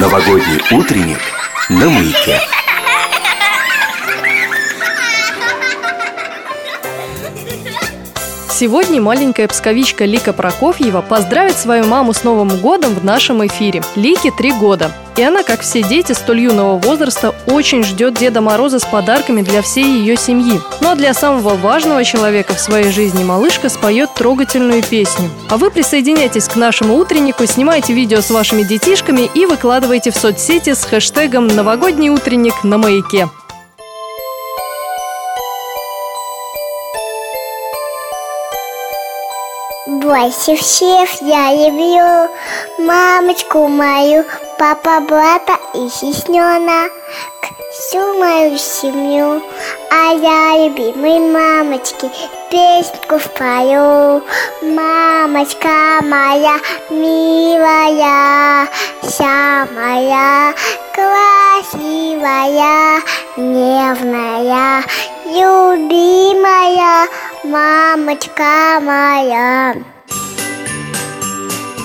Новогодний утренник на маяке. Сегодня маленькая псковичка Лика Прокофьева поздравит свою маму с Новым годом в нашем эфире. Лике три года. И она, как все дети столь юного возраста, очень ждет Деда Мороза с подарками для всей ее семьи. Ну а для самого важного человека в своей жизни малышка споет трогательную песню. А вы присоединяйтесь к нашему утреннику, снимайте видео с вашими детишками и выкладывайте в соцсети с хэштегом «Новогодний утренник на маяке». Больше всех я люблю мамочку мою, папа, брата и сестренок, всю мою семью. А я любимой мамочке песенку спою. Мамочка моя милая, вся моя красивая, нежная, любимая мамочка моя.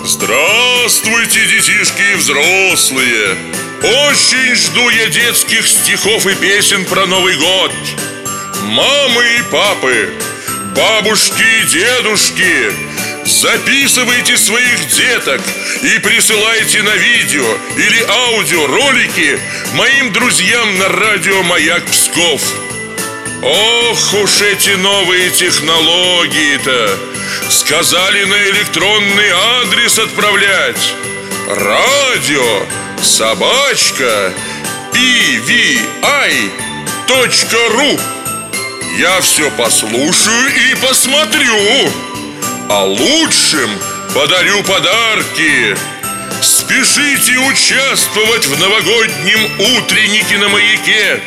Здравствуйте, детишки и взрослые! Очень жду я детских стихов и песен про Новый год. Мамы и папы, бабушки и дедушки, записывайте своих деток и присылайте на видео или аудио ролики моим друзьям на радио «Маяк Псков». Ох уж эти новые технологии-то! Сказали на электронный адрес отправлять. Радио собачка pvi.ru Я все послушаю и посмотрю. А лучшим подарю подарки. Спешите участвовать в новогоднем утреннике на маяке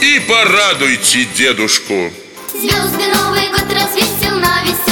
И порадуйте дедушку. Звезды Новый год развесил на весь